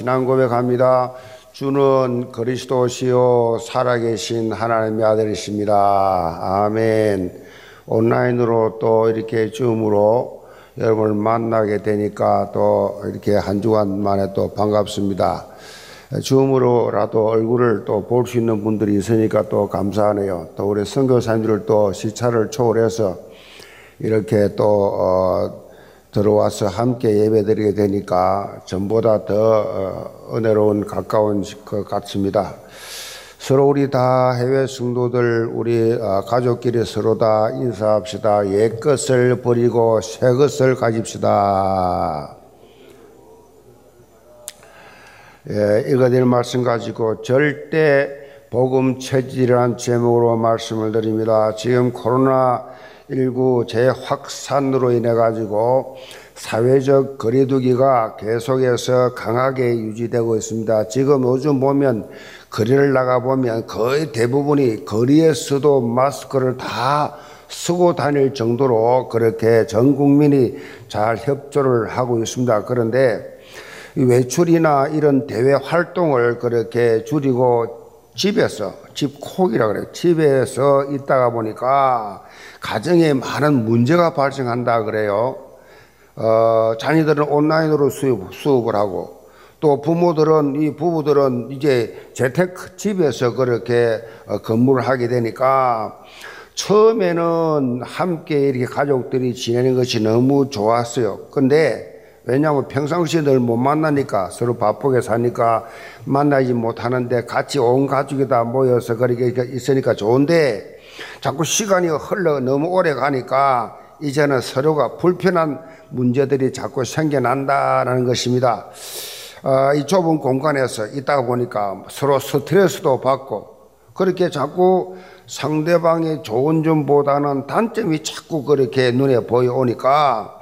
지난 고백합니다. 주는 그리스도시요 살아계신 하나님의 아들이십니다. 아멘. 온라인으로 또 이렇게 줌으로 여러분을 만나게 되니까 또 이렇게 한 주간 만에 또 반갑습니다. 줌으로라도 얼굴을 또 볼 수 있는 분들이 있으니까 또 감사하네요. 또 우리 선교사님들을 또 시차를 초월해서 이렇게 또 어, 들어와서 함께 예배드리게 되니까 전보다 더 어, 은혜로운 가까운 것 같습니다. 서로 우리 다 해외 성도들 우리 어, 가족끼리 서로 다 인사합시다. 옛 것을 버리고 새 것을 가집시다. 예, 읽어드릴 말씀 가지고 절대 복음 체질이라는 제목으로 말씀을 드립니다. 지금 코로나 19 재확산으로 인해 가지고 사회적 거리두기가 계속해서 강하게 유지되고 있습니다. 지금 요즘 보면 거리를 나가 보면 거의 대부분이 거리에서도 마스크를 다 쓰고 다닐 정도로 그렇게 전 국민이 잘 협조를 하고 있습니다. 그런데 외출이나 이런 대외 활동을 그렇게 줄이고 집에서 집콕이라 그래요. 집에서 있다가 보니까 가정에 많은 문제가 발생한다 그래요. 어, 자녀들은 온라인으로 수업, 수업을 하고 또 부모들은 이 부부들은 이제 재택 집에서 그렇게 어, 근무를 하게 되니까 처음에는 함께 이렇게 가족들이 지내는 것이 너무 좋았어요. 근데 왜냐하면 평상시에 늘 못 만나니까 서로 바쁘게 사니까 만나지 못하는데 같이 온 가족이 다 모여서 그렇게 있으니까 좋은데 자꾸 시간이 흘러 너무 오래 가니까 이제는 서로가 불편한 문제들이 자꾸 생겨난다는 것입니다. 어, 이 좁은 공간에서 있다가 보니까 서로 스트레스도 받고 그렇게 자꾸 상대방의 좋은 점보다는 단점이 자꾸 그렇게 눈에 보여오니까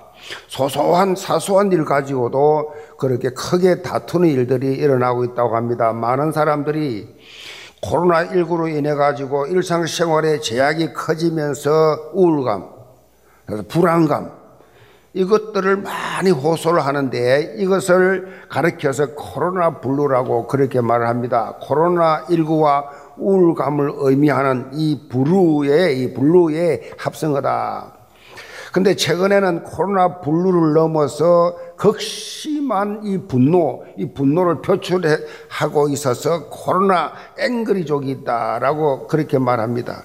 소소한 사소한 일 가지고도 그렇게 크게 다투는 일들이 일어나고 있다고 합니다. 많은 사람들이 코로나19로 인해 가지고 일상생활에 제약이 커지면서 우울감, 불안감, 이것들을 많이 호소를 하는데 이것을 가르켜서 코로나 blue라고 그렇게 말을 합니다. 코로나19와 우울감을 의미하는 이 blue의, 이 blue의 합성어다. 근데 최근에는 코로나 블루를 넘어서 극심한 이 분노, 이 분노를 표출하고 있어서 코로나 앵그리족이 있다라고 그렇게 말합니다.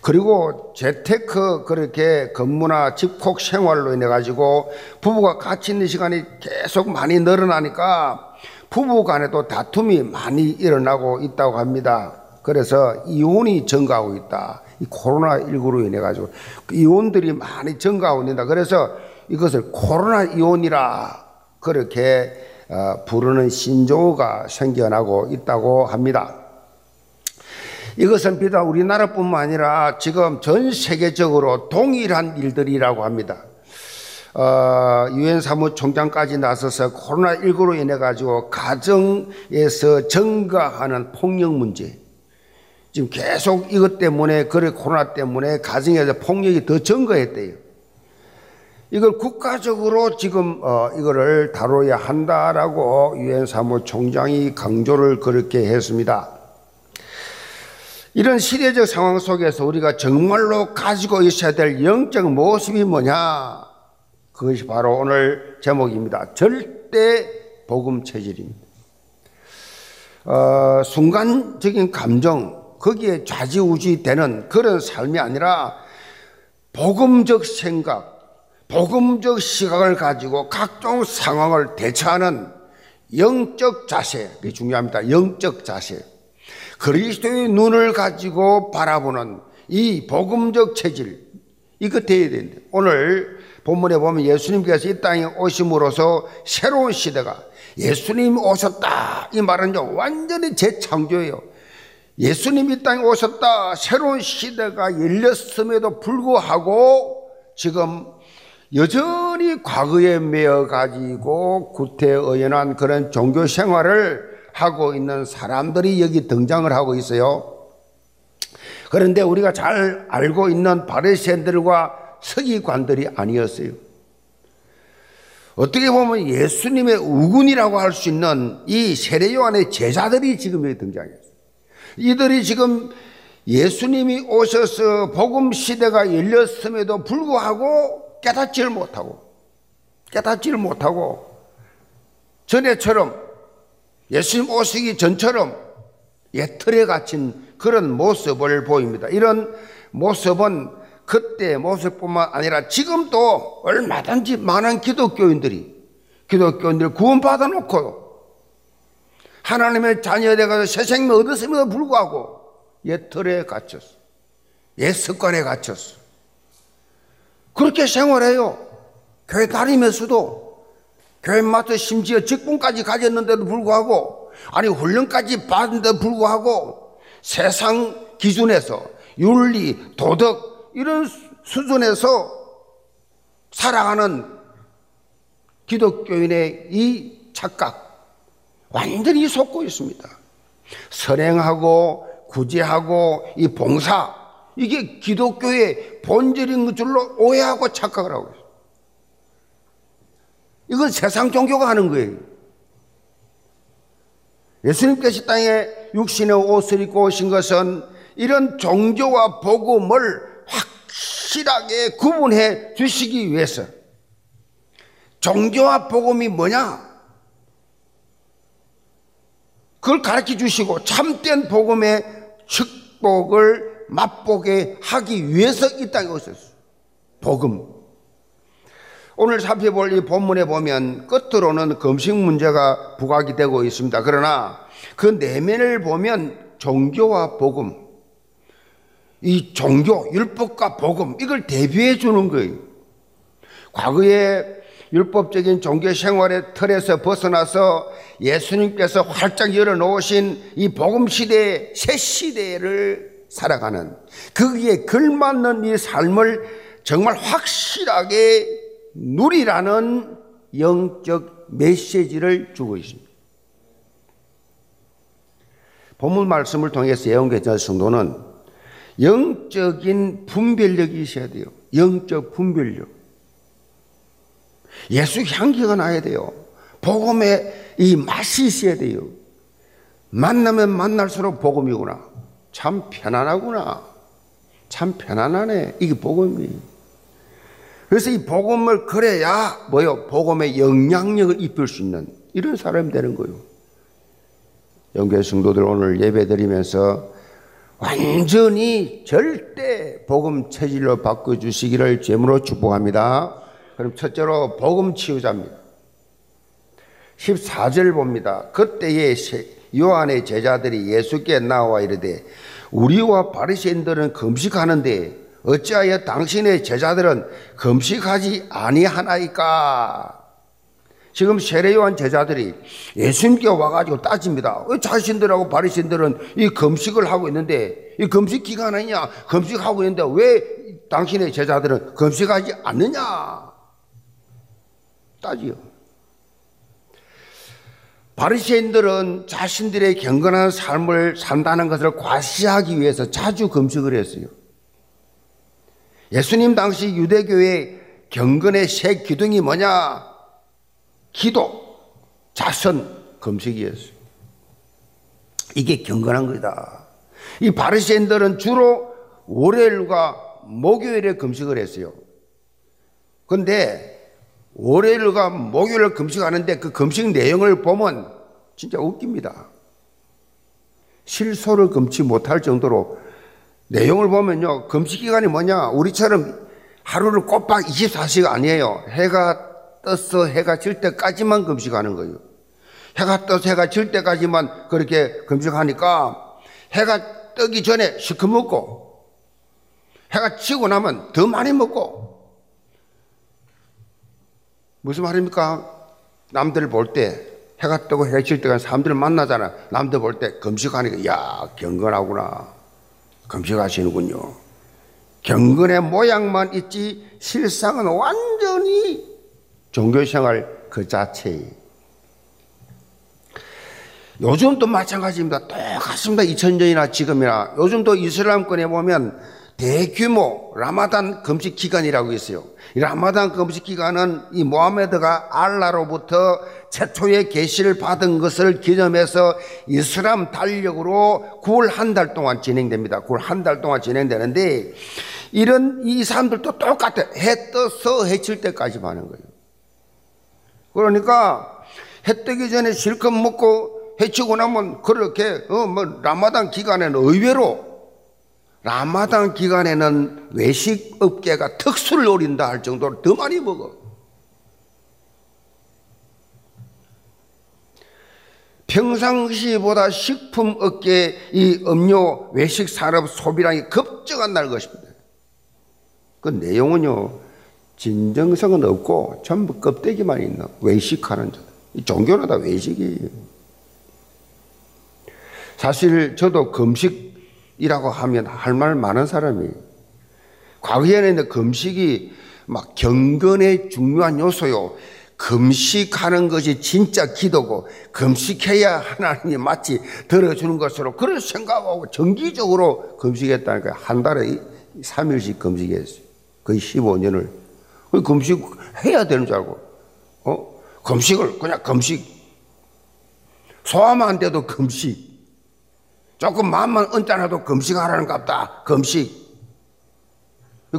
그리고 재테크 그렇게 근무나 집콕 생활로 인해 가지고 부부가 같이 있는 시간이 계속 많이 늘어나니까 부부 간에도 다툼이 많이 일어나고 있다고 합니다. 그래서 이혼이 증가하고 있다. 이 코로나19로 인해 가지고 그 이혼들이 많이 증가하고 있다. 그래서 이것을 코로나 이혼이라 그렇게 어, 부르는 신조어가 생겨나고 있다고 합니다. 이것은 비단 우리나라뿐만 아니라 지금 전 세계적으로 동일한 일들이라고 합니다. 어, 유엔 사무총장까지 나서서 코로나19로 인해 가지고 가정에서 증가하는 폭력 문제, 지금 계속 이것 때문에 그래 코로나 때문에 가정에서 폭력이 더 증가했대요. 이걸 국가적으로 지금 어 이거를 다뤄야 한다라고 유엔 사무총장이 강조를 그렇게 했습니다. 이런 시대적 상황 속에서 우리가 정말로 가지고 있어야 될 영적 모습이 뭐냐? 그것이 바로 오늘 제목입니다. 절대 복음 체질입니다. 어, 순간적인 감정, 거기에 좌지우지 되는 그런 삶이 아니라 복음적 생각, 복음적 시각을 가지고 각종 상황을 대처하는 영적 자세, 그게 중요합니다. 영적 자세. 그리스도의 눈을 가지고 바라보는 이 복음적 체질, 이거 돼야 되는데, 오늘 본문에 보면 예수님께서 이 땅에 오심으로써 새로운 시대가 예수님 오셨다. 이 말은 완전히 재창조예요. 예수님이 땅에 오셨다. 새로운 시대가 열렸음에도 불구하고 지금 여전히 과거에 매여 가지고 구태의연한 그런 종교 생활을 하고 있는 사람들이 여기 등장을 하고 있어요. 그런데 우리가 잘 알고 있는 바리새인들과 서기관들이 아니었어요. 어떻게 보면 예수님의 우군이라고 할 수 있는 이 세례 요한의 제자들이 지금 여기 등장했어요. 이들이 지금 예수님이 오셔서 복음 시대가 열렸음에도 불구하고 깨닫지를 못하고 깨닫지를 못하고 전에처럼 예수님 오시기 전처럼 예틀에 갇힌 그런 모습을 보입니다. 이런 모습은 그때 모습뿐만 아니라 지금도 얼마든지 많은 기독교인들이 기독교인들 구원받아 놓고 하나님의 자녀되가서 새 생명 얻었음에도 불구하고 옛 틀에 갇혔어. 옛 습관에 갇혔어. 그렇게 생활해요. 교회 다니면서도 교회 마트 심지어 직분까지 가졌는데도 불구하고 아니 훈련까지 받은데도 불구하고 세상 기준에서 윤리, 도덕 이런 수준에서 살아가는 기독교인의 이 착각 완전히 속고 있습니다. 선행하고 구제하고 이 봉사 이게 기독교의 본질인 줄로 오해하고 착각을 하고 있어요. 이건 세상 종교가 하는 거예요. 예수님께서 땅에 육신의 옷을 입고 오신 것은 이런 종교와 복음을 확실하게 구분해 주시기 위해서 종교와 복음이 뭐냐? 그걸 가르쳐 주시고 참된 복음의 축복을 맛보게 하기 위해서 이 땅에 오셨어요. 복음. 오늘 살펴볼 이 본문에 보면 끝으로는 금식 문제가 부각이 되고 있습니다. 그러나 그 내면을 보면 종교와 복음, 이 종교, 율법과 복음, 이걸 대비해 주는 거예요. 과거에 율법적인 종교 생활의 틀에서 벗어나서 예수님께서 활짝 열어놓으신 이 복음 시대의 새 시대를 살아가는 거기에 걸맞는 이 삶을 정말 확실하게 누리라는 영적 메시지를 주고 있습니다. 본문 말씀을 통해서 예언교회 성도는 영적인 분별력이 있어야 돼요. 영적 분별력. 예수 향기가 나야 돼요. 복음의 이 맛이 있어야 돼요. 만나면 만날수록 복음이구나. 참 편안하구나. 참 편안하네. 이게 복음이에요. 그래서 이 복음을 그래야 뭐요? 복음의 영향력을 입힐 수 있는 이런 사람이 되는 거예요. 영계 성도들 오늘 예배 드리면서 완전히 절대 복음 체질로 바꿔 주시기를 제물로 축복합니다. 그럼 첫째로 복음 치유자입니다. 14절 봅니다. 그때에 요한의 제자들이 예수께 나와 이르되 우리와 바리새인들은 금식하는데 어찌하여 당신의 제자들은 금식하지 아니하나이까? 지금 세례요한 제자들이 예수님께 와가지고 따집니다. 자신들하고 바리새인들은 이 금식을 하고 있는데 이 금식 기간 아니냐? 금식하고 있는데 왜 당신의 제자들은 금식하지 않느냐? 따지요. 바리새인들은 자신들의 경건한 삶을 산다는 것을 과시하기 위해서 자주 금식을 했어요. 예수님 당시 유대교의 경건의 새 기둥이 뭐냐? 기도, 자선, 금식이었어요. 이게 경건한 거다. 이 바리새인들은 주로 월요일과 목요일에 금식을 했어요. 근데 월요일과 목요일을 금식하는데 그 금식 내용을 보면 진짜 웃깁니다. 실소를 금치 못할 정도로 내용을 보면요. 금식 기간이 뭐냐? 우리처럼 하루를 꼬박 24시가 아니에요. 해가 떠서 해가 질 때까지만 금식하는 거예요. 해가 떠서 해가 질 때까지만 그렇게 금식하니까 해가 뜨기 전에 시커 먹고 해가 지고 나면 더 많이 먹고 무슨 말입니까? 남들 볼 때 해가 뜨고 해가 질 때가 사람들을 만나잖아. 남들 볼때 금식하니까 야 경건하구나. 금식하시는군요. 경건의 모양만 있지 실상은 완전히 종교생활 그 자체에 요즘도 마찬가지입니다. 똑같습니다. 2000년이나 지금이나. 요즘도 이슬람권에 보면 대규모 라마단 금식 기간이라고 있어요. 이 라마단 금식 기간은 이 모하메드가 알라로부터 최초의 계시를 받은 것을 기념해서 이슬람 달력으로 9월 한 달 동안 진행됩니다. 9월 한 달 동안 진행되는데 이런 이 사람들도 똑같아. 해 떠서 해칠 때까지 하는 거예요. 그러니까 해 뜨기 전에 실컷 먹고 해치고 나면 그렇게 어뭐 라마단 기간에는 의외로 라마단 기간에는 외식 업계가 특수를 노린다 할 정도로 더 많이 먹어. 평상시보다 식품 업계 이 음료 외식 산업 소비량이 급증한 날 것입니다. 그 내용은요 진정성은 없고 전부 껍데기만 있는 외식하는 자. 종교는 다 외식이에요. 사실 저도 금식 이라고 하면 할 말 많은 사람이에요. 과거에는 금식이 막 경건의 중요한 요소요. 금식하는 것이 진짜 기도고 금식해야 하나님이 마치 들어주는 것으로 그런 생각하고 정기적으로 금식했다니까 한 달에 3일씩 금식했어요. 거의 15년을. 금식 해야 되는 줄 알고. 어? 금식을 그냥 금식. 소화만 안 돼도 금식. 조금 마음만 언짢아도 금식하라는 갑다. 금식.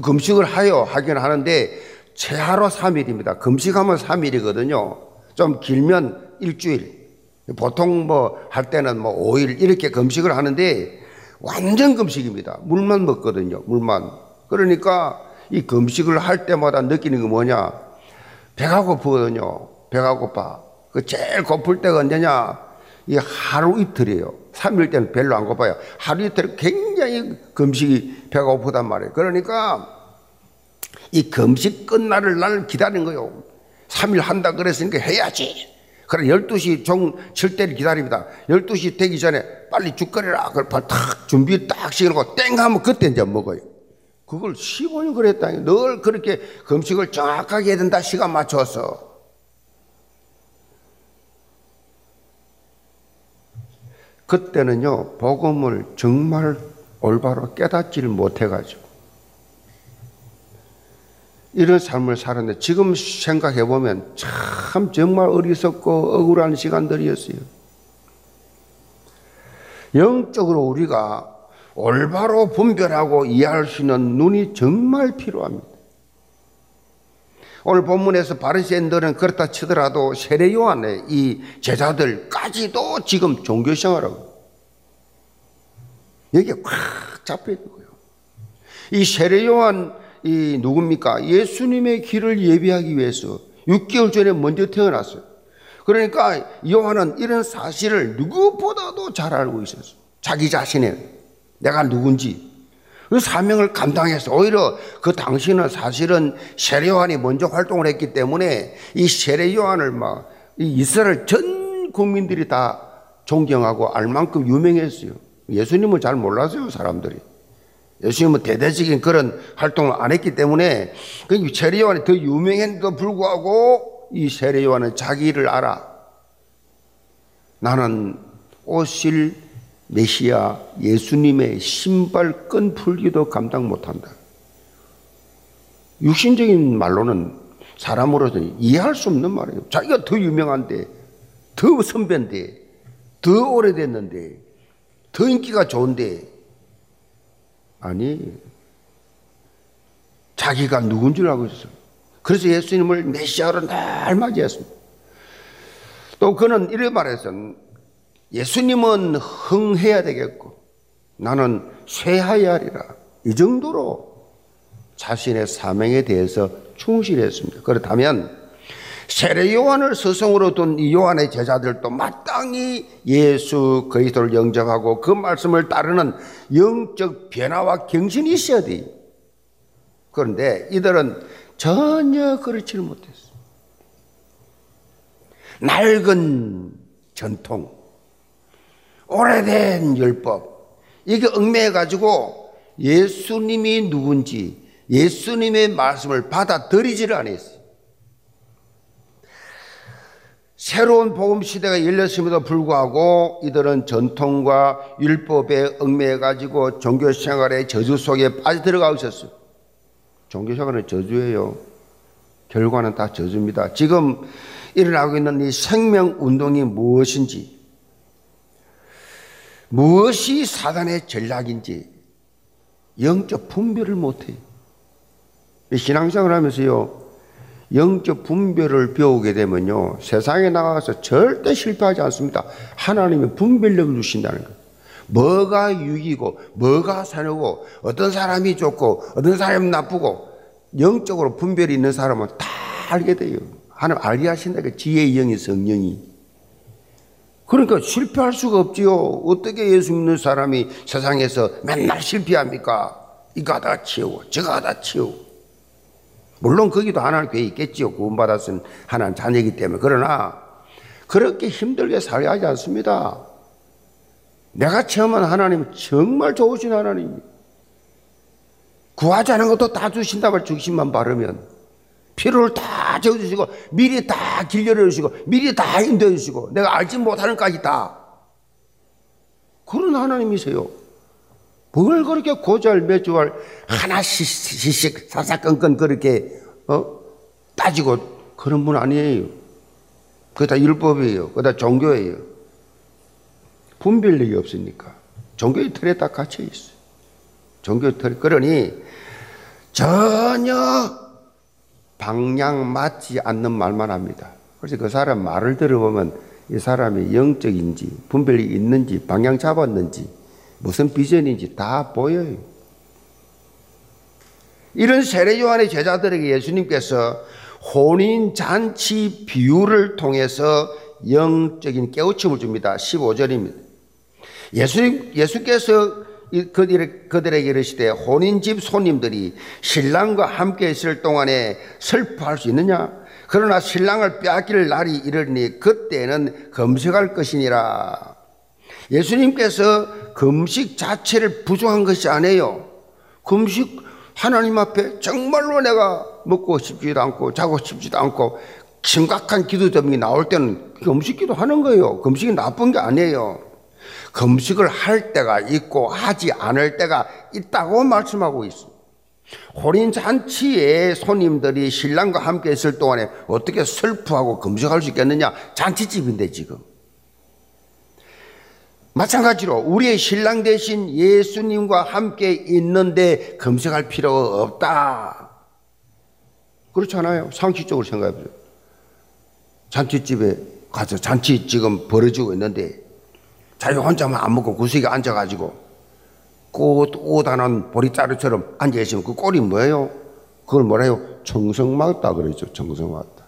금식을 하여 하긴 하는데 최하로 3일입니다. 금식하면 3일이거든요. 좀 길면 일주일. 보통 뭐 할 때는 뭐 5일 이렇게 금식을 하는데 완전 금식입니다. 물만 먹거든요. 물만. 그러니까 이 금식을 할 때마다 느끼는 게 뭐냐? 배가 고프거든요. 배가 고파. 그 제일 고플 때가 언제냐? 이 하루 이틀이에요. 3일 때는 별로 안 고파요. 하루 이틀 굉장히 금식이 배가 고프단 말이에요. 그러니까 이 금식 끝날을 날 기다리는 거예요. 3일 한다 그랬으니까 해야지. 그래 12시 종칠 때를 기다립니다. 12시 되기 전에 빨리 죽 끓여라. 그걸 탁 준비 딱 시켜놓고 땡 하면 그때 이제 먹어요. 그걸 15년 그랬다니. 늘 그렇게 금식을 정확하게 해야 된다. 시간 맞춰서. 그때는요, 복음을 정말 올바로 깨닫지를 못해가지고. 이런 삶을 살았는데 지금 생각해 보면 참 정말 어리석고 억울한 시간들이었어요. 영적으로 우리가 올바로 분별하고 이해할 수 있는 눈이 정말 필요합니다. 오늘 본문에서 바리새인들은 그렇다 치더라도 세례 요한의 이 제자들까지도 지금 종교 생활하고 여기에 꽉 잡혀 있는 거예요. 이 세례 요한 이 누굽니까? 예수님의 길을 예비하기 위해서 6개월 전에 먼저 태어났어요. 그러니까 요한은 이런 사실을 누구보다도 잘 알고 있었어요. 자기 자신의 내가 누군지 그 사명을 감당해서 오히려 그 당시는 사실은 세례 요한이 먼저 활동을 했기 때문에 이 세례 요한을 막 이스라엘 전 국민들이 다 존경하고 알 만큼 유명했어요. 예수님을 잘 몰랐어요, 사람들이. 예수님은 대대적인 그런 활동을 안 했기 때문에 그 세례 요한이 더 유명했는데도 불구하고 이 세례 요한은 자기를 알아. 나는 오실 메시아 예수님의 신발 끈 풀기도 감당 못한다. 육신적인 말로는 사람으로서는 이해할 수 없는 말이에요. 자기가 더 유명한데, 더 선배인데, 더 오래됐는데, 더 인기가 좋은데, 아니, 자기가 누군 줄 알고 있어요. 그래서 예수님을 메시아로 날 맞이했습니다. 또 그는 이렇게 말했어요. 예수님은 흥해야 되겠고 나는 쇠하야 하리라. 이 정도로 자신의 사명에 대해서 충실했습니다. 그렇다면 세례 요한을 스승으로 둔 이 요한의 제자들도 마땅히 예수 그리스도를 영접하고 그 말씀을 따르는 영적 변화와 경신이 있어야 돼요. 그런데 이들은 전혀 그렇지를 못했어. 낡은 전통, 오래된 율법, 이게 얽매여 가지고 예수님이 누군지 예수님의 말씀을 받아들이지를 않았어요. 새로운 복음 시대가 열렸음에도 불구하고 이들은 전통과 율법에 얽매여 가지고 종교 생활의 저주 속에 빠져 들어가 있었어요. 종교 생활은 저주예요. 결과는 다 저주입니다. 지금 일어나고 있는 이 생명 운동이 무엇인지, 무엇이 사단의 전략인지 영적 분별을 못해요. 신앙생활 하면서요, 영적 분별을 배우게 되면요, 세상에 나가서 절대 실패하지 않습니다. 하나님이 분별력을 주신다는 거예요. 뭐가 유익이고, 뭐가 사느고, 어떤 사람이 좋고, 어떤 사람이 나쁘고, 영적으로 분별이 있는 사람은 다 알게 돼요. 하나님 알게 하신다. 그 지혜의 영이 성령이. 그러니까 실패할 수가 없지요. 어떻게 예수 믿는 사람이 세상에서 맨날 실패합니까? 이거 하다 치우고, 저거 하다 치우고. 물론 거기도 하나님 교회 있겠지요. 구원받았은 하나님 자녀이기 때문에. 그러나 그렇게 힘들게 살아야 하지 않습니다. 내가 체험한 하나님 정말 좋으신 하나님. 구하지 않은 것도 다 주신다 말 중심만 바르면 피로를 다 채워주시고 미리 다 길려주시고 미리 다 인도해 주시고 내가 알지 못하는 까지 다 그런 하나님이세요. 뭘 그렇게 고잘 매주할 하나씩 사사건건 그렇게 어? 따지고 그런 분 아니에요. 그게 다 율법이에요. 그게 다 종교예요. 분별력이 없으니까. 종교의 틀에 딱 갇혀 있어요. 종교의 틀. 그러니 전혀 방향 맞지 않는 말만 합니다. 그래서 그 사람 말을 들어보면 이 사람이 영적인지 분별이 있는지 방향 잡았는지 무슨 비전인지 다 보여요. 이런 세례 요한의 제자들에게 예수님께서 혼인 잔치 비유를 통해서 영적인 깨우침을 줍니다. 15절입니다. 예수님 예수께서 그들에게 이르시되 혼인집 손님들이 신랑과 함께 있을 동안에 슬퍼할 수 있느냐? 그러나 신랑을 빼앗길 날이 이르니 그때는 검색할 것이니라. 예수님께서 금식 자체를 부정한 것이 아니에요. 금식 하나님 앞에 정말로 내가 먹고 싶지도 않고 자고 싶지도 않고 심각한 기도 제목이 나올 때는 금식 기도 하는 거예요. 금식이 나쁜 게 아니에요. 금식을 할 때가 있고 하지 않을 때가 있다고 말씀하고 있습니다. 혼인 잔치에 손님들이 신랑과 함께 있을 동안에 어떻게 슬프하고 금식할 수 있겠느냐? 잔치집인데 지금. 마찬가지로 우리의 신랑 대신 예수님과 함께 있는데 금식할 필요가 없다. 그렇지 않아요? 상식적으로 생각해 보세요. 잔치집에 가서 잔치 지금 벌어지고 있는데 자기 혼자만 안 먹고 구석에 앉아가지고 꽃, 옷 하는 보리자루처럼 앉아있으면 그 꼴이 뭐예요? 그걸 뭐래요? 정성맞다 그러죠. 정성맞다.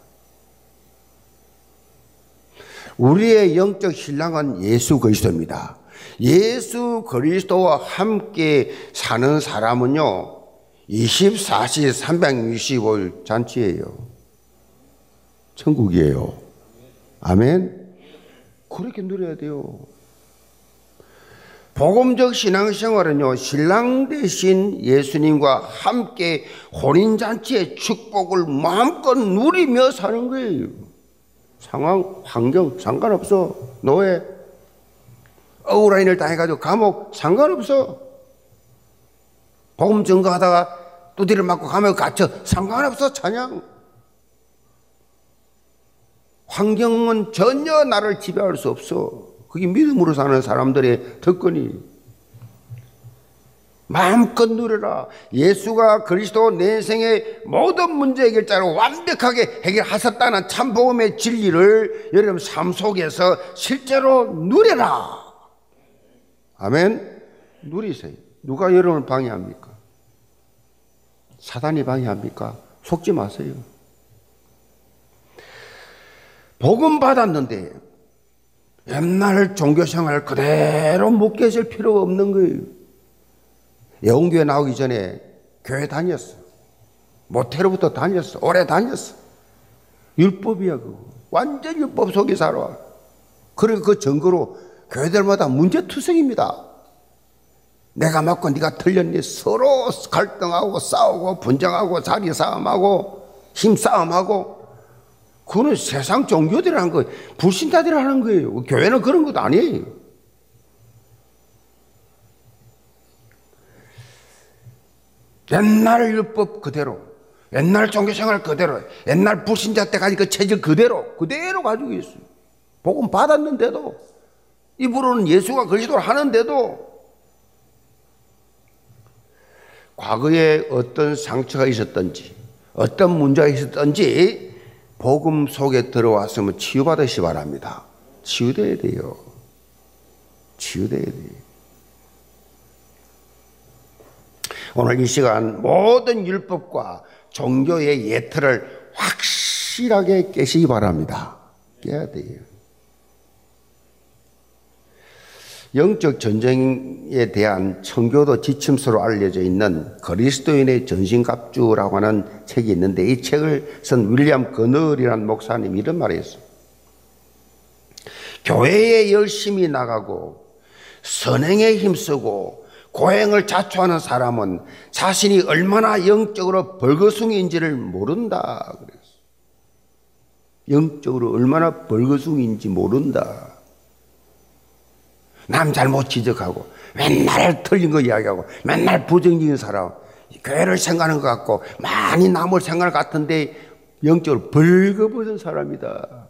우리의 영적 신랑은 예수 그리스도입니다. 예수 그리스도와 함께 사는 사람은요, 24시 365일 잔치예요. 천국이에요. 아멘. 그렇게 누려야 돼요. 복음적 신앙생활은요, 신랑 대신 예수님과 함께 혼인잔치의 축복을 마음껏 누리며 사는 거예요. 상황, 환경, 상관없어. 노예, 억울한 당해가지고 감옥, 상관없어. 복음 증거하다가 두드려 맞고 감옥에 갇혀, 상관없어. 찬양. 환경은 전혀 나를 지배할 수 없어. 그게 믿음으로 사는 사람들의 특권이 마음껏 누려라. 예수가 그리스도 내 인생의 모든 문제 해결자로 완벽하게 해결하셨다는 참복음의 진리를 여러분 삶 속에서 실제로 누려라. 아멘. 누리세요. 누가 여러분을 방해합니까? 사단이 방해합니까? 속지 마세요. 복음 받았는데 옛날 종교생활 그대로 못 계실 필요가 없는 거예요. 영교회 나오기 전에 교회 다녔어. 모태로부터 다녔어. 오래 다녔어. 율법이야, 그거. 완전 율법 속에 살아. 그리고 그 증거로 교회들마다 문제투성입니다. 내가 맞고 네가 틀렸니? 서로 갈등하고 싸우고 분쟁하고 자리 싸움하고 힘싸움하고 그거는 세상 종교들이 하는 거예요. 불신자들이 하는 거예요. 교회는 그런 것도 아니에요. 옛날 율법 그대로, 옛날 종교생활 그대로, 옛날 불신자 때까지 그 체질 그대로, 그대로 가지고 있어요. 복음 받았는데도, 입으로는 예수가 그리스도를 하는데도, 과거에 어떤 상처가 있었던지, 어떤 문제가 있었던지, 복음 속에 들어왔으면 치유받으시 바랍니다. 치유돼야 돼요. 치유돼야 돼요. 오늘 이 시간 모든 율법과 종교의 예틀을 확실하게 깨시기 바랍니다. 깨야 돼요. 영적 전쟁에 대한 청교도 지침서로 알려져 있는 그리스도인의 전신갑주라고 하는 책이 있는데 이 책을 쓴 윌리엄 거널이라는 목사님이 이런 말을 했어요. 교회에 열심히 나가고 선행에 힘쓰고 고행을 자초하는 사람은 자신이 얼마나 영적으로 벌거숭인지를 모른다. 그랬어. 영적으로 얼마나 벌거숭인지 모른다. 남 잘못 지적하고 맨날 틀린 거 이야기하고 맨날 부정적인 사람 교회를 생각하는 것 같고 많이 남을 생각할 것 같은데 영적으로 벌거벗은 사람이다.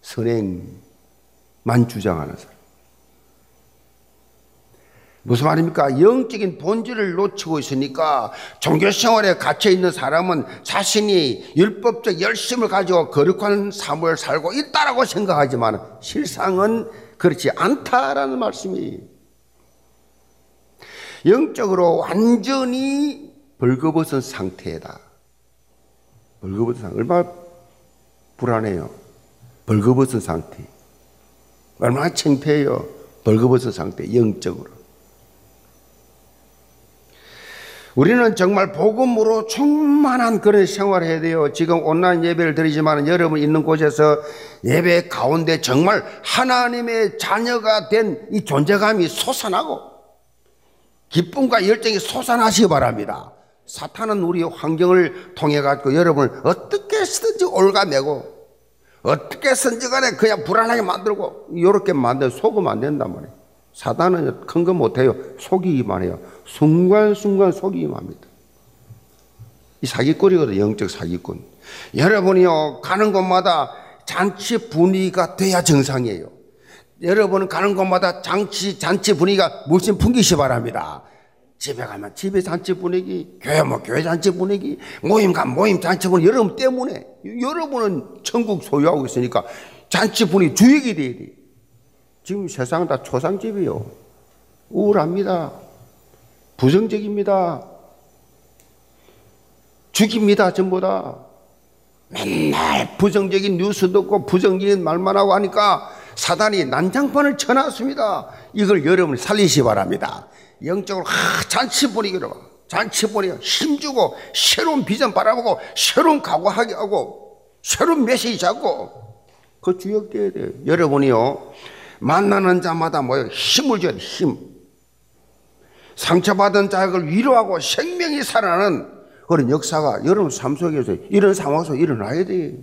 선행만 주장하는 사람. 무슨 말입니까? 영적인 본질을 놓치고 있으니까 종교 생활에 갇혀 있는 사람은 자신이 율법적 열심을 가지고 거룩한 삶을 살고 있다라고 생각하지만 실상은 그렇지 않다라는 말씀이 영적으로 완전히 벌거벗은 상태다. 벌거벗은 상태. 얼마나 불안해요. 벌거벗은 상태. 얼마나 창피해요. 벌거벗은 상태, 영적으로. 우리는 정말 복음으로 충만한 그런 생활을 해야 돼요. 지금 온라인 예배를 드리지만 여러분 있는 곳에서 예배 가운데 정말 하나님의 자녀가 된 이 존재감이 솟아나고 기쁨과 열정이 솟아나시기 바랍니다. 사탄은 우리 환경을 통해 가지고 여러분을 어떻게 쓰든지 올가매고 어떻게 쓰든지 간에 그냥 불안하게 만들고 이렇게 만들 속으면 안 된단 말이에요. 사단은 큰 거 못해요. 속이기만 해요. 순간순간 속이기만 합니다. 이 사기꾼이거든, 영적 사기꾼. 여러분이요, 가는 곳마다 잔치 분위기가 돼야 정상이에요. 여러분은 가는 곳마다 잔치, 잔치 분위기가 무슨 풍기시 바랍니다. 집에 가면 집에 잔치 분위기, 교회 뭐 교회 잔치 분위기, 모임 가면 모임 잔치 분위기, 여러분 때문에. 여러분은 천국 소유하고 있으니까 잔치 분위기 주역이 돼야 돼. 지금 세상 다 초상집이요. 우울합니다. 부정적입니다. 죽입니다, 전부 다. 맨날 부정적인 뉴스 듣고 부정적인 말만 하고 하니까 사단이 난장판을 쳐놨습니다. 이걸 여러분이 살리시 바랍니다. 영적으로 하, 잔치 분위기로 잔치 분위기 힘주고 새로운 비전 바라보고 새로운 각오하게 하고 새로운 메시지 잡고 그 주역돼야 돼요. 여러분이요. 만나는 자마다 뭐요? 힘을 줘야 돼, 힘. 상처받은 자를 위로하고 생명이 살아나는 그런 역사가 여러분 삶 속에서 이런 상황에서 일어나야 돼.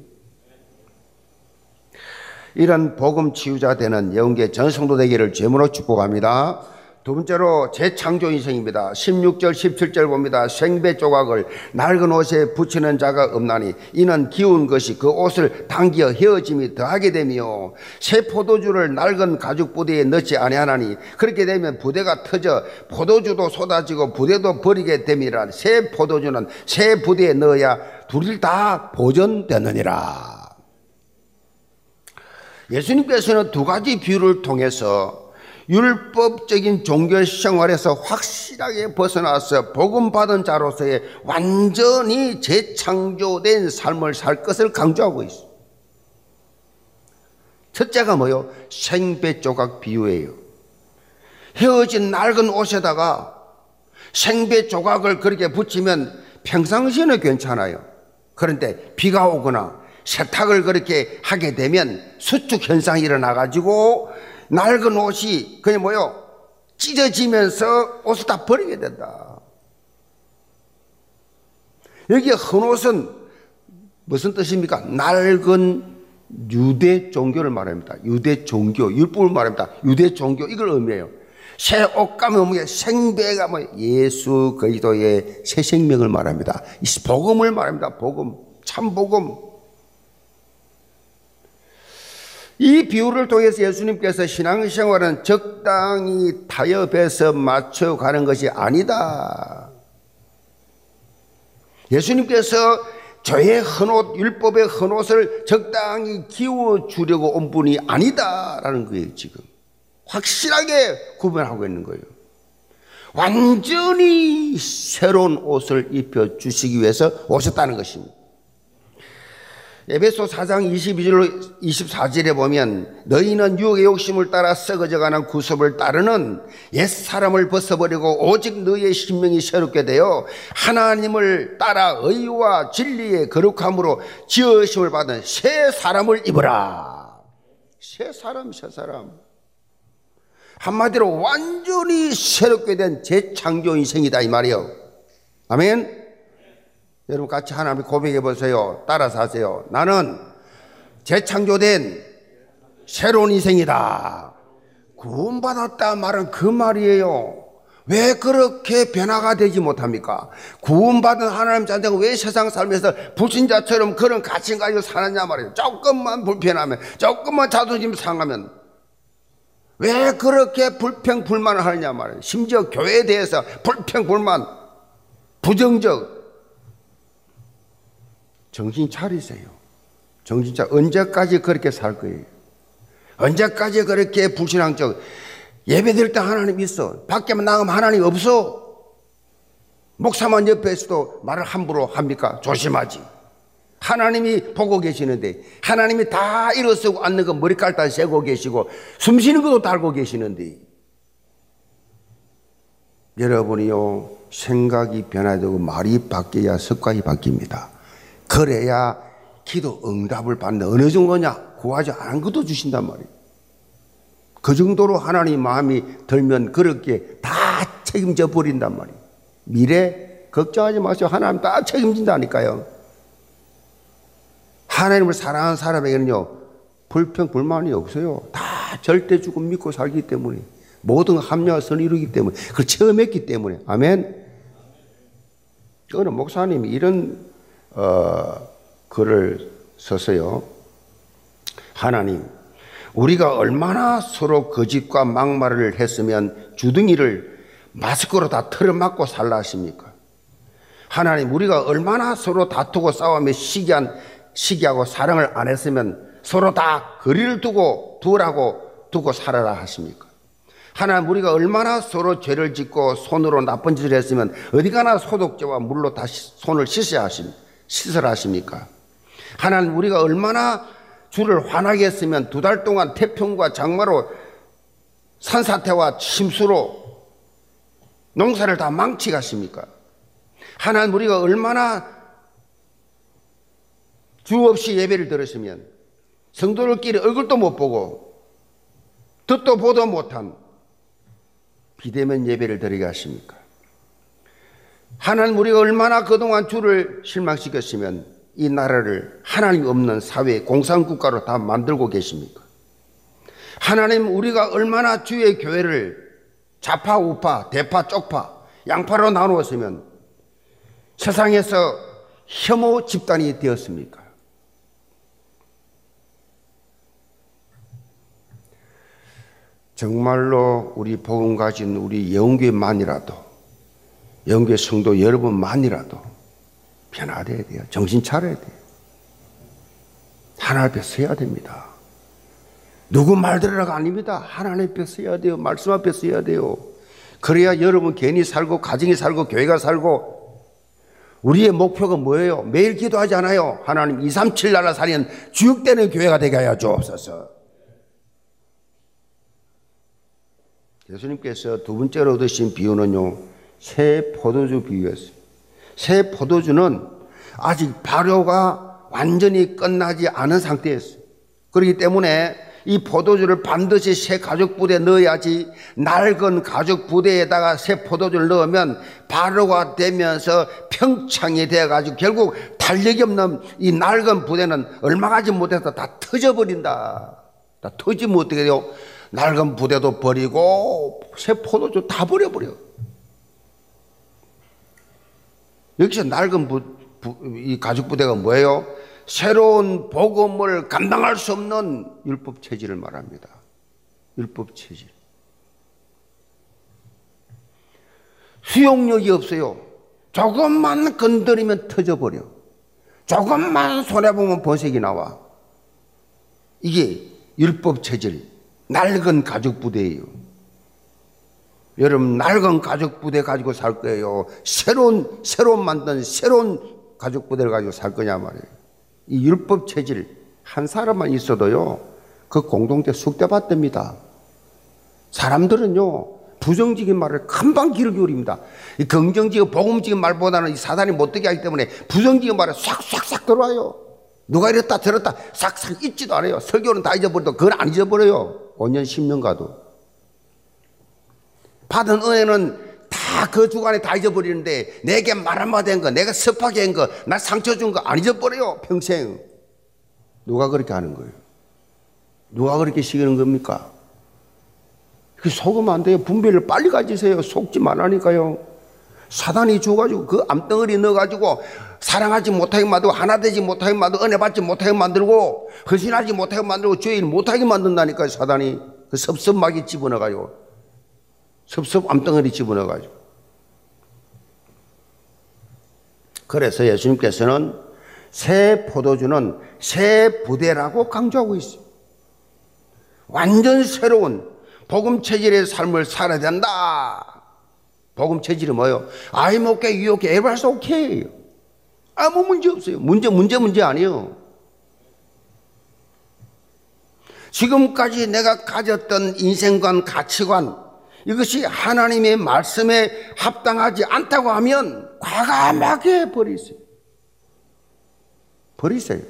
이런 복음 치유자 되는 영계 전성도 되기를 제문으로 축복합니다. 두 번째로 재창조 인생입니다. 16절, 17절 봅니다. 생배 조각을 낡은 옷에 붙이는 자가 없나니 이는 기운 것이 그 옷을 당기어 헤어짐이 더하게 되며 새 포도주를 낡은 가죽 부대에 넣지 아니하나니 그렇게 되면 부대가 터져 포도주도 쏟아지고 부대도 버리게 됨이라 새 포도주는 새 부대에 넣어야 둘이 다 보존되느니라. 예수님께서는 두 가지 비유를 통해서 율법적인 종교 생활에서 확실하게 벗어나서 복음 받은 자로서의 완전히 재창조된 삶을 살 것을 강조하고 있어. 첫째가 뭐요? 생배 조각 비유예요. 헤어진 낡은 옷에다가 생배 조각을 그렇게 붙이면 평상시에는 괜찮아요. 그런데 비가 오거나 세탁을 그렇게 하게 되면 수축 현상이 일어나 가지고 낡은 옷이 그냥 뭐요? 찢어지면서 옷을 다 버리게 된다. 여기 헌 옷은 무슨 뜻입니까? 낡은 유대 종교를 말합니다. 유대 종교, 율법을 말합니다. 유대 종교 이걸 의미해요. 새 옷감이 뭐 생배가 뭐 예수 그리스도의 새 생명을 말합니다. 이 복음을 말합니다. 복음, 참 복음. 이 비유를 통해서 예수님께서 신앙생활은 적당히 타협해서 맞춰가는 것이 아니다. 예수님께서 저의 헌옷, 율법의 헌옷을 적당히 기워주려고 온 분이 아니다라는 거예요, 지금. 확실하게 구분하고 있는 거예요. 완전히 새로운 옷을 입혀 주시기 위해서 오셨다는 것입니다. 에베소 4장 22절 24절에 보면 너희는 유혹의 욕심을 따라 썩어져가는 구습을 따르는 옛 사람을 벗어버리고 오직 너희의 신명이 새롭게 되어 하나님을 따라 의와 진리의 거룩함으로 지으심을 받은 새 사람을 입어라. 새 사람, 새 사람. 한마디로 완전히 새롭게 된 재창조 인생이다 이 말이요. 아멘. 여러분 같이 하나님 고백해 보세요. 따라서 하세요. 나는 재창조된 새로운 인생이다. 구원받았다 말은 그 말이에요. 왜 그렇게 변화가 되지 못합니까? 구원받은 하나님 자녀가 왜 세상 살면서 불신자처럼 그런 가치 가지고 사느냐 말이에요. 조금만 불편하면, 조금만 자존심 상하면, 왜 그렇게 불평불만을 하느냐 말이에요. 심지어 교회에 대해서 불평불만, 부정적, 정신 차리세요. 정신 차 언제까지 그렇게 살 거예요? 언제까지 그렇게 불신앙적 예배 드릴 때 하나님 있어. 밖에만 나가면 하나님 없어. 목사만 옆에 있어도 말을 함부로 합니까? 조심하지. 하나님이 보고 계시는데 하나님이 다 일어서고 앉는 거 머리칼 다 세고 계시고 숨 쉬는 것도 달고 계시는데 여러분이요 생각이 변화되고 말이 바뀌어야 습관이 바뀝니다. 그래야 기도 응답을 받는 어느 정도냐? 구하지 않은 것도 주신단 말이에요. 그 정도로 하나님 마음이 들면 그렇게 다 책임져 버린단 말이에요. 미래 걱정하지 마세요. 하나님 다 책임진다니까요. 하나님을 사랑하는 사람에게는요, 불평, 불만이 없어요. 다 절대 죽음 믿고 살기 때문에. 모든 합리화 선 이루기 때문에. 그걸 체험했기 때문에. 아멘. 어느 목사님이 이런 어, 글을 써서요. 하나님, 우리가 얼마나 서로 거짓과 막말을 했으면 주둥이를 마스크로 다 틀어막고 살라 하십니까? 하나님, 우리가 얼마나 서로 다투고 싸우며 시기한, 시기하고 사랑을 안 했으면 서로 다 거리를 두고 두라고 두고 살아라 하십니까? 하나님, 우리가 얼마나 서로 죄를 짓고 손으로 나쁜 짓을 했으면 어디 가나 소독제와 물로 다시 손을 씻어야 하십니까? 시설하십니까? 하나님 우리가 얼마나 주를 화나게 했으면 두 달 동안 태풍과 장마로 산사태와 침수로 농사를 다 망치가십니까? 하나님 우리가 얼마나 주 없이 예배를 들으시면 성도들끼리 얼굴도 못 보고 듣도 보도 못한 비대면 예배를 드리게 하십니까? 하나님 우리가 얼마나 그동안 주를 실망시켰으면 이 나라를 하나님 없는 사회 공산국가로 다 만들고 계십니까? 하나님 우리가 얼마나 주의 교회를 좌파 우파 대파 쪽파 양파로 나누었으면 세상에서 혐오 집단이 되었습니까? 정말로 우리 복음 가진 우리 영교만이라도 영계 성도 여러분만이라도 변화돼야 돼요. 정신 차려야 돼요. 하나님 앞에 서야 됩니다. 누구 말 들으라가 아닙니다. 하나님 앞에 서야 돼요. 말씀 앞에 서야 돼요. 그래야 여러분 괜히 살고 가정이 살고 교회가 살고 우리의 목표가 뭐예요? 매일 기도하지 않아요. 하나님 2, 3, 7 나라 살인 주육되는 교회가 되게 하여 주옵소서. 예수님께서 두 번째로 얻으신 비유는요. 새 포도주 비유였어요. 새 포도주는 아직 발효가 완전히 끝나지 않은 상태였어요. 그렇기 때문에 이 포도주를 반드시 새 가죽 부대에 넣어야지 낡은 가죽 부대에다가 새 포도주를 넣으면 발효가 되면서 평창이 되어가지고 결국 다 탄력이 없는 이 낡은 부대는 얼마 가지 못해서 다 터져버린다. 다 터지면 어떻게 돼요? 낡은 부대도 버리고 새 포도주 다 버려버려. 여기서 낡은 부, 부, 이 가죽 부대가 뭐예요? 새로운 복음을 감당할 수 없는 율법 체질을 말합니다. 율법 체질. 수용력이 없어요. 조금만 건드리면 터져버려. 조금만 손해보면 버색이 나와. 이게 율법 체질, 낡은 가죽 부대예요. 여러분, 낡은 가죽 부대 가지고 살 거예요. 새로운, 새로 만든 새로운 가죽 부대를 가지고 살 거냐 말이에요. 이 율법 체질, 한 사람만 있어도요, 그 공동체 숙대받답니다. 사람들은요, 부정적인 말을 금방 귀를 기울입니다. 이 긍정적이고 복음적인 말보다는 이 사단이 못되게 하기 때문에 부정적인 말을 싹싹싹 들어와요. 누가 이랬다 들었다 싹싹 잊지도 않아요. 설교는 다 잊어버려도 그건 안 잊어버려요. 5년, 10년 가도. 받은 은혜는 다 그 주간에 다 잊어버리는데 내게 말 한마디 한 거, 내가 섭하게 한 거, 나 상처 준 거 안 잊어버려요. 평생. 누가 그렇게 하는 거예요? 누가 그렇게 시키는 겁니까? 그 속으면 안 돼요. 분별을 빨리 가지세요. 속지 말라니까요. 사단이 줘가지고 그 암덩어리 넣어가지고 사랑하지 못하게 만들고 하나 되지 못하게 만들고 은혜 받지 못하게 만들고 헌신하지 못하게 만들고 죄인 못하게 만든다니까요. 사단이 그 섭섭하게 집어넣어가지고 섭섭 암덩어리 집어넣어가지고 그래서 예수님께서는 새 포도주는 새 부대라고 강조하고 있어요. 완전 새로운 복음 체질의 삶을 살아야 된다. 복음 체질이 뭐예요? 아이 유혹해 에버스 오케이. 아무 문제 없어요. 문제 문제 문제 아니에요. 지금까지 내가 가졌던 인생관 가치관 이것이 하나님의 말씀에 합당하지 않다고 하면 과감하게 버리세요. 버리세요.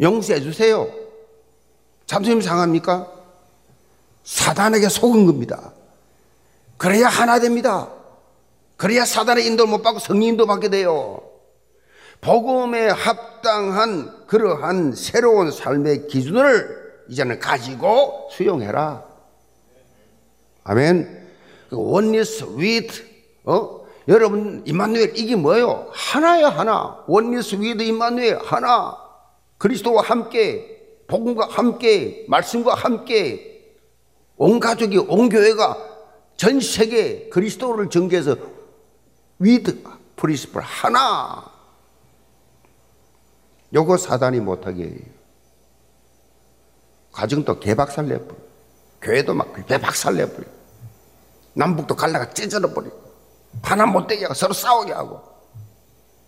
용서해 주세요. 참수님 상합니까? 사단에게 속은 겁니다. 그래야 하나 됩니다. 그래야 사단의 인도를 못 받고 성령 인도 받게 돼요. 복음에 합당한 그러한 새로운 삶의 기준을 이제는 가지고 수용해라. 아멘. 원리스 위드 어? 여러분 임마누엘 이게 뭐예요? 하나야 하나. 원리스 위드 임마누엘 하나. 그리스도와 함께 복음과 함께 말씀과 함께 온 가족이 온 교회가 전 세계 그리스도를 전개해서 위드 프리스플 하나 요거 사단이 못하게 해요. 가정도 개박살 내버려 교회도 막 개박살 내버려 남북도 갈라가 찢어져 버려 하나 못되게 하고 서로 싸우게 하고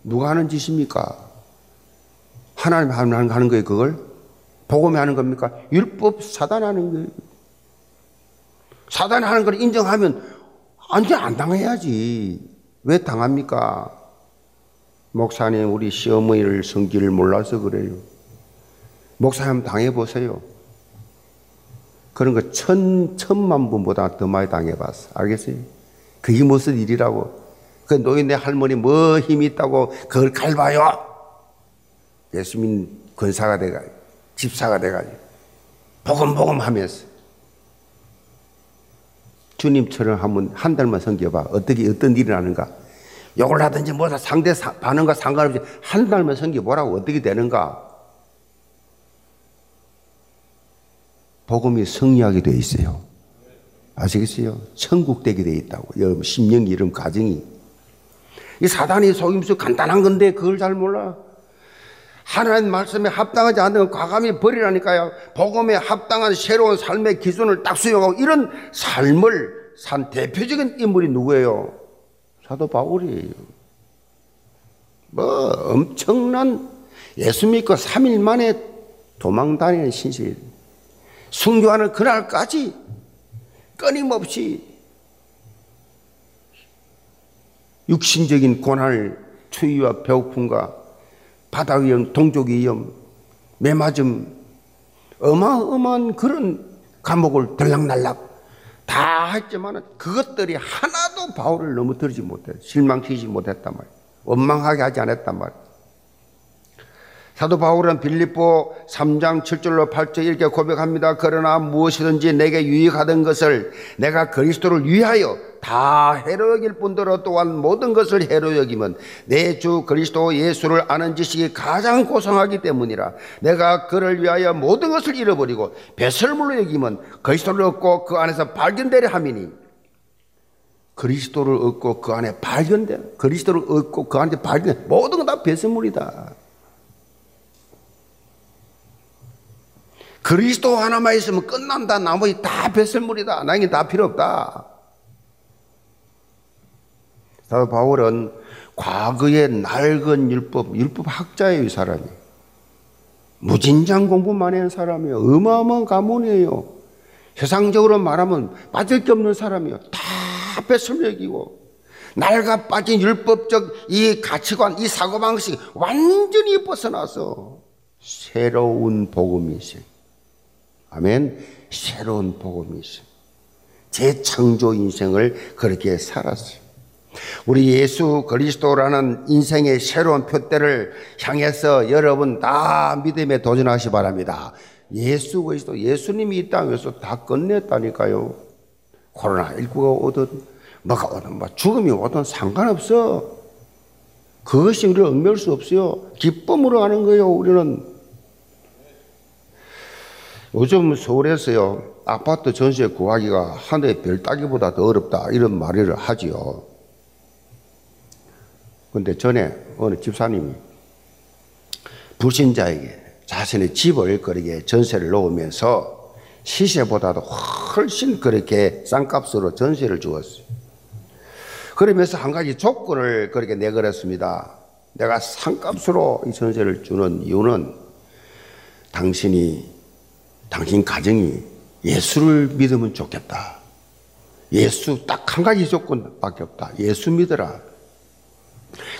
누가 하는 짓입니까? 하나님 하는 거예요 그걸 복음이 하는 겁니까? 율법 사단 하는 거예요. 사단이 하는 걸 인정하면 완전 안 당해야지. 왜 당합니까? 목사님, 우리 시어머니를 성질을 몰라서 그래요. 목사님 당해보세요. 그런 거 천, 천만 분보다 더 많이 당해봤어. 알겠어요? 그게 무슨 일이라고. 그 노인네 할머니 뭐 힘이 있다고 그걸 갈봐요? 예수님 권사가 돼가요. 집사가 돼가지고 보금보금 하면서 주님처럼 한번 한 달만 섬겨봐. 어떻게 어떤 일이 나는가? 욕을 하든지 뭐다 상대 반응과 상관없이 한 달만 섬겨보라고 어떻게 되는가? 복음이 승리하게 돼 있어요. 아시겠어요? 천국 되게 돼 있다고. 여러분 심령 이름 가정이 이 사단이 속임수 간단한 건데 그걸 잘 몰라. 하나님 말씀에 합당하지 않는 건 과감히 버리라니까요. 복음에 합당한 새로운 삶의 기준을 딱 수용하고 이런 삶을 산 대표적인 인물이 누구예요? 사도 바울이에요. 뭐 엄청난 예수 믿고 3일 만에 도망 다니는 신실. 순교하는 그날까지 끊임없이 육신적인 고난을 추위와 배고픔과 바다 위험, 동족 위험, 매맞음, 어마어마한 그런 감옥을 들락날락 다 했지만 그것들이 하나도 바울을 넘어뜨리지 못해 실망시키지 못했단 말이에요. 원망하게 하지 않았단 말이에요. 사도 바울은 빌립보 3장 7절로 8절 이렇게 고백합니다. 그러나 무엇이든지 내게 유익하던 것을 내가 그리스도를 위하여 다 해로 여길 뿐더러 또한 모든 것을 해로 여기면 내 주 그리스도 예수를 아는 지식이 가장 고상하기 때문이라 내가 그를 위하여 모든 것을 잃어버리고 배설물로 여기면 그리스도를 얻고 그 안에서 발견되려 함이니 그리스도를 얻고 그 안에 발견돼 그리스도를 얻고 그 안에 발견 모든 건 다 배설물이다. 그리스도 하나만 있으면 끝난다. 나머지 다 배설물이다. 나에게 다 필요 없다. 사도 바울은 과거의 낡은 율법, 율법 이 사람이. 무진장 공부만 하는 사람이에요. 어마어마한 가문이에요. 세상적으로 말하면 빠질 게 없는 사람이에요. 다 배설력이고. 낡아 빠진 율법적 이 가치관, 이 사고방식 완전히 벗어나서 새로운 복음이 있어요. 아멘. 새로운 복음이 있어요. 재창조 인생을 그렇게 살았어요. 우리 예수 그리스도라는 인생의 새로운 표대를 향해서 여러분 다 믿음에 도전하시 바랍니다. 예수 그리스도, 예수님이 이 땅에서 다 끝냈다니까요. 코로나19가 오든, 뭐가 오든, 뭐 죽음이 오든 상관없어. 그것이 우리를 얽매일 수 없어요. 기쁨으로 하는 거예요, 우리는. 요즘 서울에서요, 아파트 전세 구하기가 하늘의 별 따기보다 더 어렵다. 이런 말을 하지요. 근데 전에 어느 집사님이 불신자에게 자신의 집을 그렇게 전세를 놓으면서 시세보다도 훨씬 그렇게 싼 값으로 전세를 주었어요. 그러면서 한 가지 조건을 그렇게 내걸었습니다. 내가 싼 값으로 이 전세를 주는 이유는 당신이 당신 가정이 예수를 믿으면 좋겠다. 예수 딱 한 가지 조건밖에 없다. 예수 믿어라.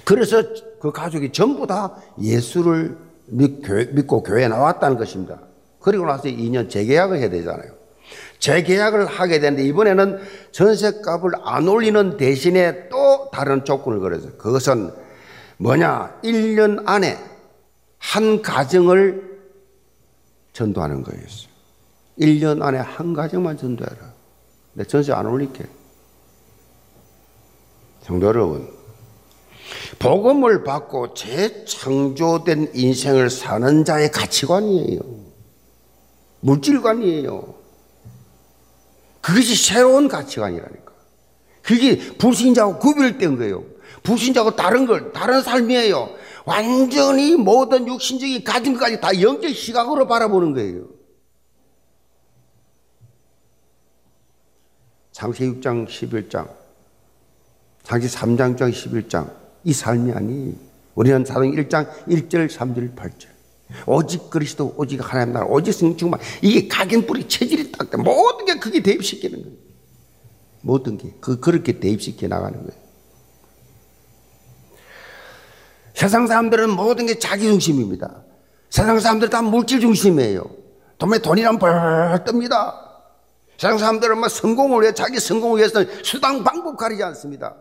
그래서 그 가족이 전부 다 예수를 믿고 교회에 나왔다는 것입니다. 그리고 나서 2년 재계약을 해야 되잖아요. 재계약을 하게 되는데 이번에는 전세값을 안 올리는 대신에 또 다른 조건을 걸어서 그것은 뭐냐? 1년 안에 한 가정을 전도하는 거였어요. 1년 안에 한 가정만 전도해라. 내 전세 안 올릴게. 성도 여러분, 복음을 받고 재창조된 인생을 사는 자의 가치관이에요. 물질관이에요. 그것이 새로운 가치관이라니까. 그게 불신자하고 구별된 거예요. 불신자하고 다른 걸, 다른 삶이에요. 완전히 모든 육신적인 가진 것까지 다 영적 시각으로 바라보는 거예요. 창세 6장 11장, 창세 3장 11장 이 삶이 아니. 우리는 사도행 1장 1절 3절 8절. 오직 그리스도 오직 하나님 나라 오직 성충만 이게 각인뿌리 체질이 딱 모든 게 그게 대입시키는 거예요. 모든 게 그 그렇게 대입시켜 나가는 거예요. 세상 사람들은 모든 게 자기 중심입니다. 세상 사람들 다 물질 중심이에요. 돈에 돈이란 벌 뜹니다. 세상 사람들은 막 성공을 위해 자기 성공을 위해서 수당 방법 가리지 않습니다.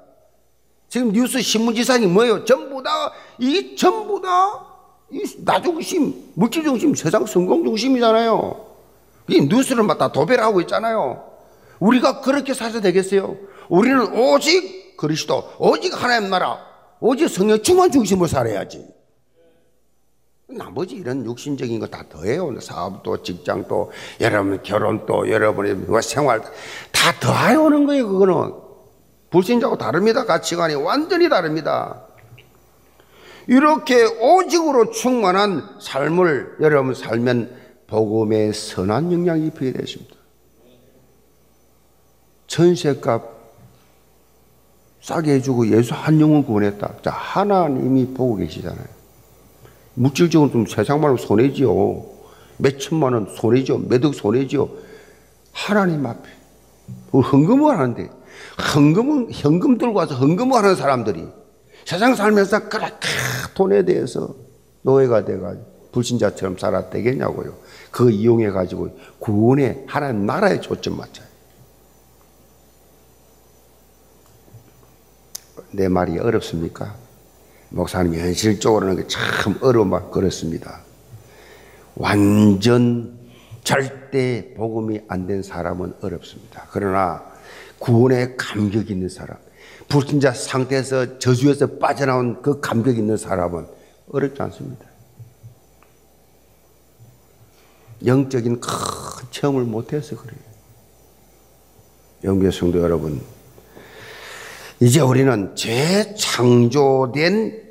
지금 뉴스 신문지상이 뭐예요? 전부 다, 이 전부 다, 나 중심, 물질 중심, 세상 성공 중심이잖아요. 이 뉴스를 막 다 도배를 하고 있잖아요. 우리가 그렇게 살아야 되겠어요? 우리는 오직 그리스도, 오직 하나님 나라, 오직 성령 충만 중심으로 살아야지. 나머지 이런 육신적인 거 다 더해요. 사업도, 직장도, 여러분 결혼도, 여러분의 뭐 생활 다 더해 오는 거예요. 그거는 불신자하고 다릅니다. 가치관이 완전히 다릅니다. 이렇게 오직으로 충만한 삶을 여러분 살면 복음의 선한 영향이 입히게 되십니다. 전세값 싸게 해주고 예수 한 영혼 구원했다. 자, 하나님이 보고 계시잖아요. 물질적으로 좀 세상만 하면 손해지요. 몇 천만 원 손해죠. 몇억 손해죠. 하나님 앞에. 헌금을 하는데, 헌금은, 현금 들고 와서 헌금을 하는 사람들이 세상 살면서 그렇게 돈에 대해서 노예가 돼가지고 불신자처럼 살아 되겠냐고요. 그 이용해가지고 구원에 하나님 나라에 초점 맞춰요. 내 말이 어렵습니까? 목사님이 현실적으로는 참 어려운 그렇습니다. 완전 절대 복음이 안 된 사람은 어렵습니다. 그러나 구원의 감격 있는 사람, 불신자 상태에서 저주에서 빠져나온 그 감격 있는 사람은 어렵지 않습니다. 영적인 큰 체험을 못해서 그래요. 영계 성도 여러분, 이제 우리는 재창조된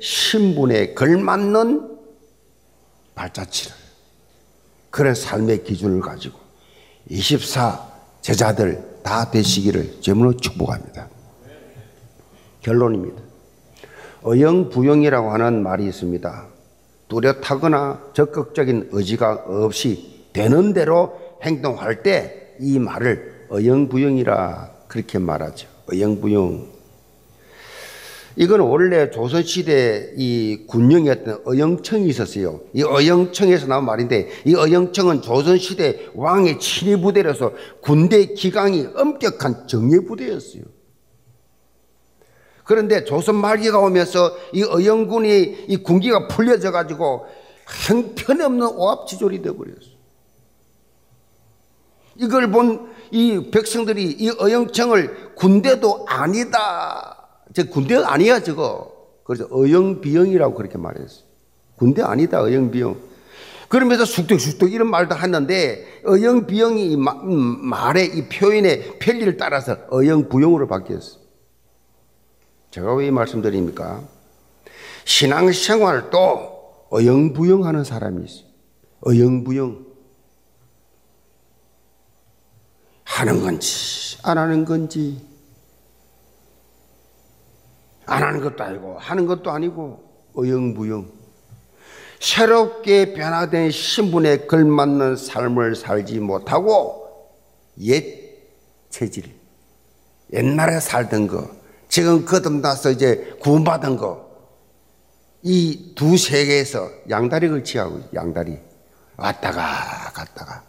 신분에 걸맞는 발자취를 그런 삶의 기준을 가지고 24 제자들 다 되시기를 제물로 축복합니다. 결론입니다. 어영부영이라고 하는 말이 있습니다. 뚜렷하거나 적극적인 의지가 없이 되는 대로 행동할 때 이 말을 어영부영이라 그렇게 말하죠. 어영부영. 이건 원래 조선시대 이 군령이었던 어영청이 있었어요. 이 어영청에서 나온 말인데 이 어영청은 조선시대 왕의 친위부대로서 군대 기강이 엄격한 정예부대였어요. 그런데 조선 말기가 오면서 이 어영군이 이 군기가 풀려져 가지고 형편없는 오합지졸이 되어버렸어요. 이걸 본 이 백성들이 이 어영청을 군대도 아니다. 저 군대가 아니야 저거. 그래서 어영비영이라고 그렇게 말했어요. 군대 아니다 어영비영. 그러면서 숙덕숙덕 이런 말도 하는데 어영비영이 이 음, 말의 이 표현의 편리를 따라서 어영부영으로 바뀌었어요. 제가 왜 이 말씀드립니까? 신앙생활도 어영부영하는 사람이 있어요. 어영부영. 하는 건지 안 하는 건지 안 하는 것도 아니고 하는 것도 아니고 어영부영. 새롭게 변화된 신분에 걸맞는 삶을 살지 못하고 옛 체질 옛날에 살던 거 지금 거듭나서 이제 구원받은 거 이 두 세계에서 양다리 걸치하고 양다리. 왔다가 갔다가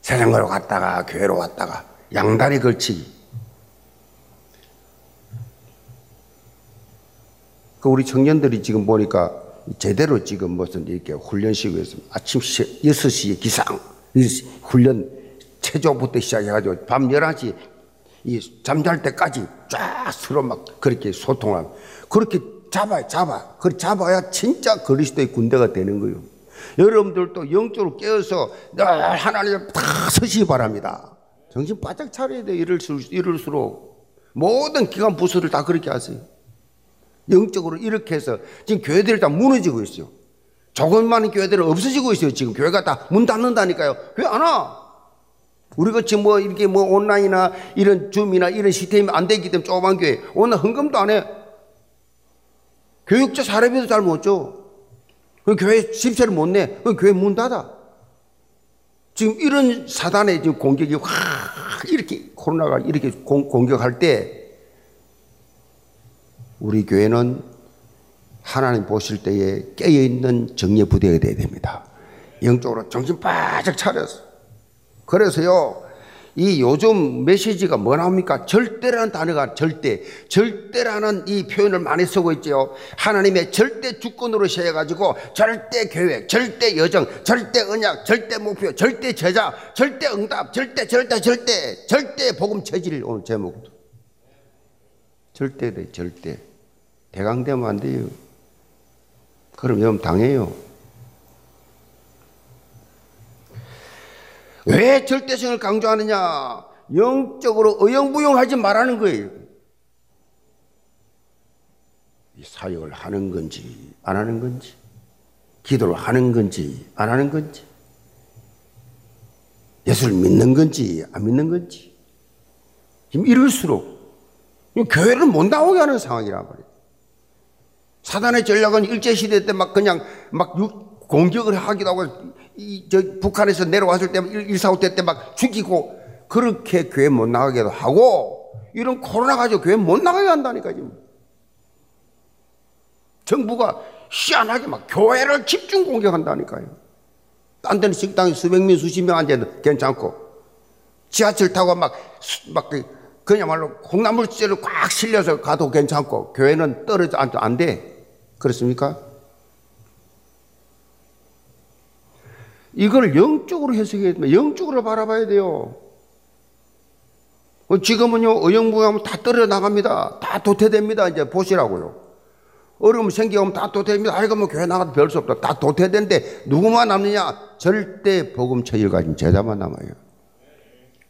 세상으로 갔다가 교회로 왔다가 양다리 걸치기 그 우리 청년들이 지금 보니까 제대로 지금 무슨 이렇게 훈련시고 있습니다. 아침 6시에 기상, 훈련 체조부터 시작해가지고 밤 11시 이 잠잘 때까지 쫙 서로 막 그렇게 소통하고 그렇게 잡아야 잡아. 그렇게 잡아야 진짜 그리스도의 군대가 되는 거예요. 여러분들도 영적으로 깨어서 늘 하나님을 다 서시기 바랍니다. 정신 바짝 차려야 돼. 이럴수록, 이럴수록 모든 기관 부서를 다 그렇게 하세요. 영적으로 이렇게 해서 지금 교회들이 다 무너지고 있어요. 조금만 교회들은 없어지고 있어요. 지금 교회가 다 문 닫는다니까요. 교회 안 와. 우리 같이 뭐 이렇게 뭐 온라인이나 이런 줌이나 이런 시스템이 안 되기 때문에 조그만 교회 오늘 헌금도 안 해. 교육자 사례비도 잘 못 줘. 그 교회 집세를 못 내. 그 교회 문 닫아. 지금 이런 사단의 지금 공격이 확 이렇게 코로나가 이렇게 공, 공격할 때 우리 교회는 하나님 보실 때에 깨어있는 정예 부대가 되어야 됩니다. 영적으로 정신 바짝 차려서. 그래서요, 이 요즘 메시지가 뭐 나옵니까? 절대라는 단어가 절대, 절대라는 이 표현을 많이 쓰고 있죠. 하나님의 절대 주권으로 세워가지고 절대 계획, 절대 여정, 절대 언약, 절대 목표, 절대 제자, 절대 응답, 절대, 절대, 절대, 절대 복음 체질 오늘 제목도. 절대 돼, 절대. 대강되면 안 돼요. 그럼 여러분 당해요. 왜 절대성을 강조하느냐? 영적으로 어영부영하지 말라는 거예요. 이 사역을 하는 건지 안 하는 건지, 기도를 하는 건지 안 하는 건지, 예수를 믿는 건지 안 믿는 건지. 지금 이럴수록 교회를 못 나오게 하는 상황이란 말이에요. 사단의 전략은 일제시대 때 막 그냥 막 공격을 하기도 하고 이, 저 북한에서 내려왔을 때 145 때 때 막 죽이고 그렇게 교회 못 나가기도 하고 이런 코로나 가지고 교회 못 나가게 한다니까 지금. 정부가 희한하게 막 교회를 집중 공격한다니까요. 딴 데는 식당에 수백 명, 수십 명 앉아도 괜찮고 지하철 타고 막, 막그 그야말로 콩나물째를 꽉 실려서 가도 괜찮고 교회는 떨어져 안, 안 돼. 그렇습니까? 이걸 영적으로 해석해야 됩니다. 영적으로 바라봐야 돼요. 어, 지금은요, 의형부하면 다 떨어 나갑니다. 다 도태됩니다. 이제 보시라고요. 어려움 생기면 다 도태됩니다. 아이고, 뭐 교회 나가도 별 수 없다. 다 도태된데 누구만 남느냐? 절대 복음 체질 가진 제자만 남아요.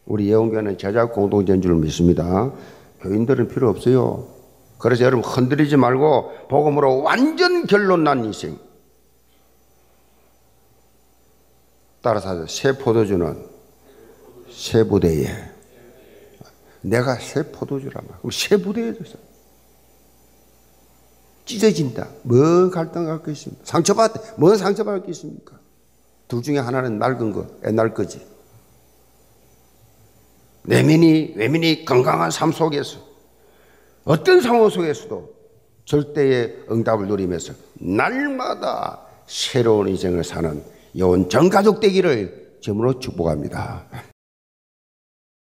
우리 예원교회는 제자 공동체인 줄 믿습니다. 교인들은 필요 없어요. 그래서 여러분 흔들리지 말고 복음으로 완전 결론 난 인생. 따라서 하세요. 새 포도주는 새 부대에 내가 새 포도주라면 그럼 새 부대에 서 찢어진다. 뭔 갈등 갖고 있습니까? 상처받, 뭔 상처받을 게 있습니까? 둘 중에 하나는 낡은 거, 옛날 거지. 내면이, 외면이 건강한 삶 속에서 어떤 상황 속에서도 절대의 응답을 누리면서 날마다 새로운 인생을 사는 여운 전 가족 되기를 점으로 축복합니다.